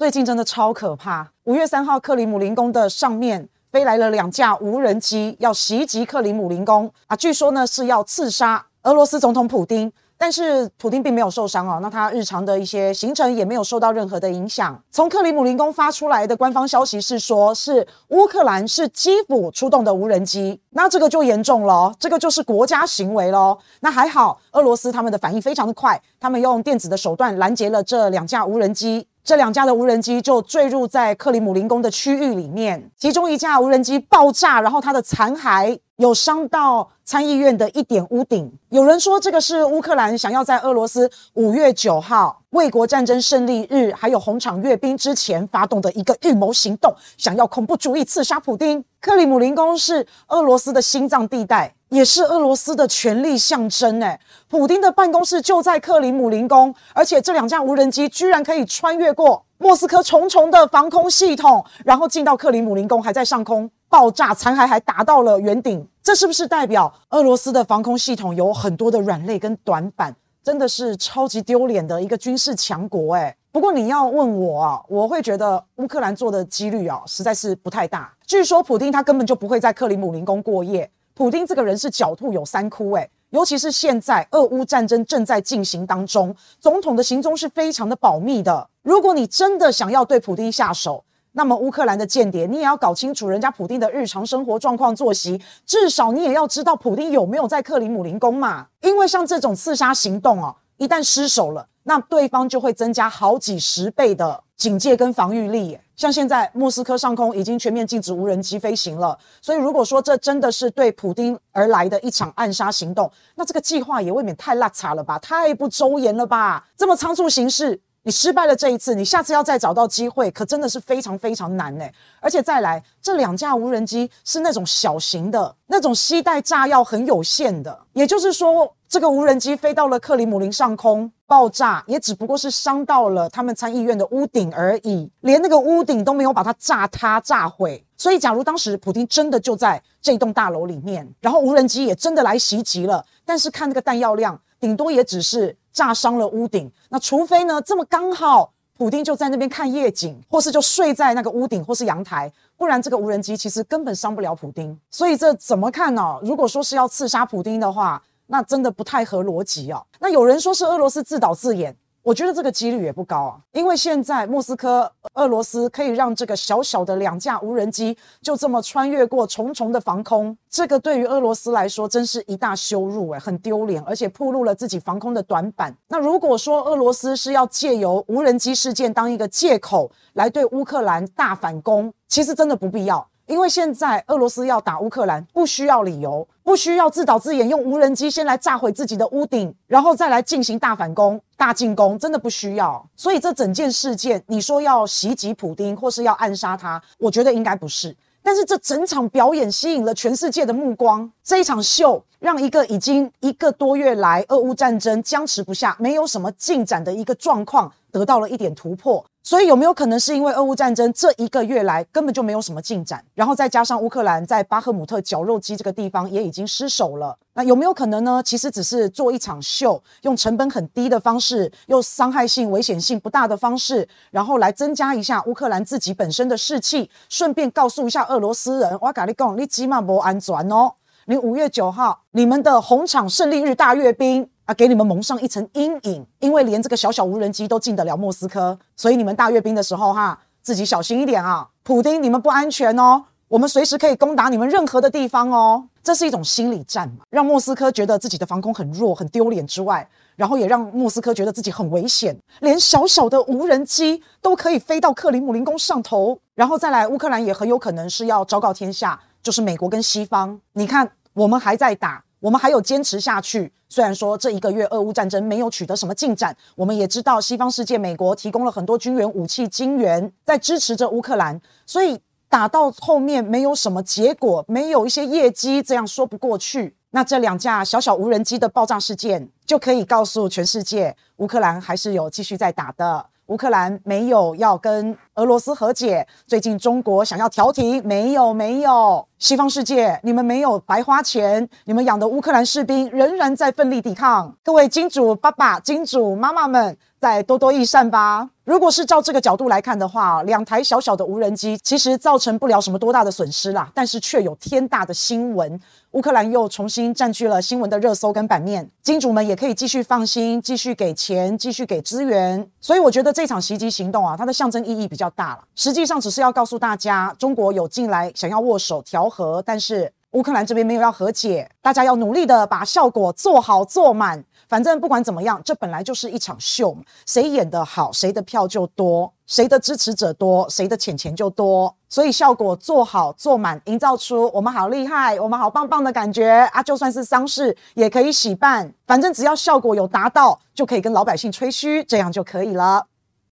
最近真的超可怕。五月三号，克里姆林宫的上面飞来了两架无人机，要袭击克里姆林宫啊！据说呢是要刺杀俄罗斯总统普丁。但是普丁并没有受伤哦，那他日常的一些行程也没有受到任何的影响。从克里姆林宫发出来的官方消息是说，是乌克兰是基辅出动的无人机，那这个就严重了，这个就是国家行为喽。那还好，俄罗斯他们的反应非常的快，他们用电子的手段拦截了这两架无人机。这两架的无人机就坠入在克里姆林宫的区域里面，其中一架无人机爆炸，然后它的残骸有伤到参议院的一点屋顶。有人说，这个是乌克兰想要在俄罗斯五月九号卫国战争胜利日，还有红场阅兵之前发动的一个预谋行动，想要恐怖主义刺杀普丁。克里姆林宫是俄罗斯的心脏地带。也是俄罗斯的权力象征，哎，普丁的办公室就在克里姆林宫，而且这两架无人机居然可以穿越过莫斯科重重的防空系统，然后进到克里姆林宫，还在上空爆炸，残骸还打到了圆顶，这是不是代表俄罗斯的防空系统有很多的软肋跟短板？真的是超级丢脸的一个军事强国，哎。不过你要问我啊，我会觉得乌克兰做的几率啊，实在是不太大。据说普丁他根本就不会在克里姆林宫过夜。普丁这个人是狡兔有三窟，诶，尤其是现在俄乌战争正在进行当中，总统的行踪是非常的保密的。如果你真的想要对普丁下手，那么乌克兰的间谍你也要搞清楚人家普丁的日常生活状况、作息，至少你也要知道普丁有没有在克里姆林宫嘛。因为像这种刺杀行动啊，一旦失手了，那对方就会增加好几十倍的警戒跟防御力。像现在莫斯科上空已经全面禁止无人机飞行了，所以如果说这真的是对普丁而来的一场暗杀行动，那这个计划也未免太邋遢了吧，太不周延了吧？这么仓促行事，你失败了这一次，你下次要再找到机会，可真的是非常非常难呢。而且再来，这两架无人机是那种小型的，那种携带炸药很有限的，也就是说，这个无人机飞到了克里姆林上空。爆炸也只不过是伤到了他们参议院的屋顶而已，连那个屋顶都没有把它炸塌、炸毁。所以，假如当时普丁真的就在这栋大楼里面，然后无人机也真的来袭击了，但是看那个弹药量，顶多也只是炸伤了屋顶。那除非呢，这么刚好普丁就在那边看夜景，或是就睡在那个屋顶或是阳台，不然这个无人机其实根本伤不了普丁。所以这怎么看呢？如果说是要刺杀普丁的话，那真的不太合逻辑啊！那有人说是俄罗斯自导自演，我觉得这个几率也不高啊。因为现在莫斯科、俄罗斯可以让这个小小的两架无人机就这么穿越过重重的防空，这个对于俄罗斯来说真是一大羞辱诶，很丢脸，而且暴露了自己防空的短板。那如果说俄罗斯是要借由无人机事件当一个借口来对乌克兰大反攻，其实真的不必要。因为现在俄罗斯要打乌克兰，不需要理由，不需要自导自演，用无人机先来炸毁自己的屋顶，然后再来进行大反攻、大进攻，真的不需要。所以这整件事件，你说要袭击普丁或是要暗杀他，我觉得应该不是。但是这整场表演吸引了全世界的目光，这一场秀让一个已经一个多月来俄乌战争僵持不下、没有什么进展的一个状况得到了一点突破。所以有没有可能是因为俄乌战争这一个月来根本就没有什么进展，然后再加上乌克兰在巴赫姆特绞肉机这个地方也已经失守了，那有没有可能呢？其实只是做一场秀，用成本很低的方式，用伤害性、危险性不大的方式，然后来增加一下乌克兰自己本身的士气，顺便告诉一下俄罗斯人：我跟你讲，你起码不安全哦。你五月九号你们的红场胜利日大阅兵。啊，给你们蒙上一层阴影，因为连这个小小无人机都进得了莫斯科，所以你们大阅兵的时候哈，自己小心一点啊！普丁，你们不安全哦，我们随时可以攻打你们任何的地方哦。这是一种心理战嘛，让莫斯科觉得自己的防空很弱、很丢脸之外，然后也让莫斯科觉得自己很危险，连小小的无人机都可以飞到克里姆林宫上头，然后再来，乌克兰也很有可能是要昭告天下，就是美国跟西方，你看我们还在打。我们还有坚持下去，虽然说这一个月俄乌战争没有取得什么进展，我们也知道西方世界、美国提供了很多军援武器、金援，在支持着乌克兰，所以打到后面没有什么结果，没有一些业绩，这样说不过去。那这两架小小无人机的爆炸事件，就可以告诉全世界，乌克兰还是有继续在打的。乌克兰没有要跟俄罗斯和解，最近中国想要调停，没有没有，西方世界你们没有白花钱，你们养的乌克兰士兵仍然在奋力抵抗。各位金主爸爸、金主妈妈们，再多多益善吧。如果是照这个角度来看的话，两台小小的无人机其实造成不了什么多大的损失啦，但是却有天大的新闻。乌克兰又重新占据了新闻的热搜跟版面，金主们也可以继续放心，继续给钱，继续给资源。所以我觉得这场袭击行动啊，它的象征意义比较大了。实际上只是要告诉大家，中国有进来想要握手调和，但是乌克兰这边没有要和解，大家要努力的把效果做好做满。反正不管怎么样，这本来就是一场秀嘛，谁演得好，谁的票就多，谁的支持者多，谁的钱钱就多。所以效果做好做满，营造出我们好厉害，我们好棒棒的感觉啊！就算是丧事也可以喜办，反正只要效果有达到，就可以跟老百姓吹嘘，这样就可以了。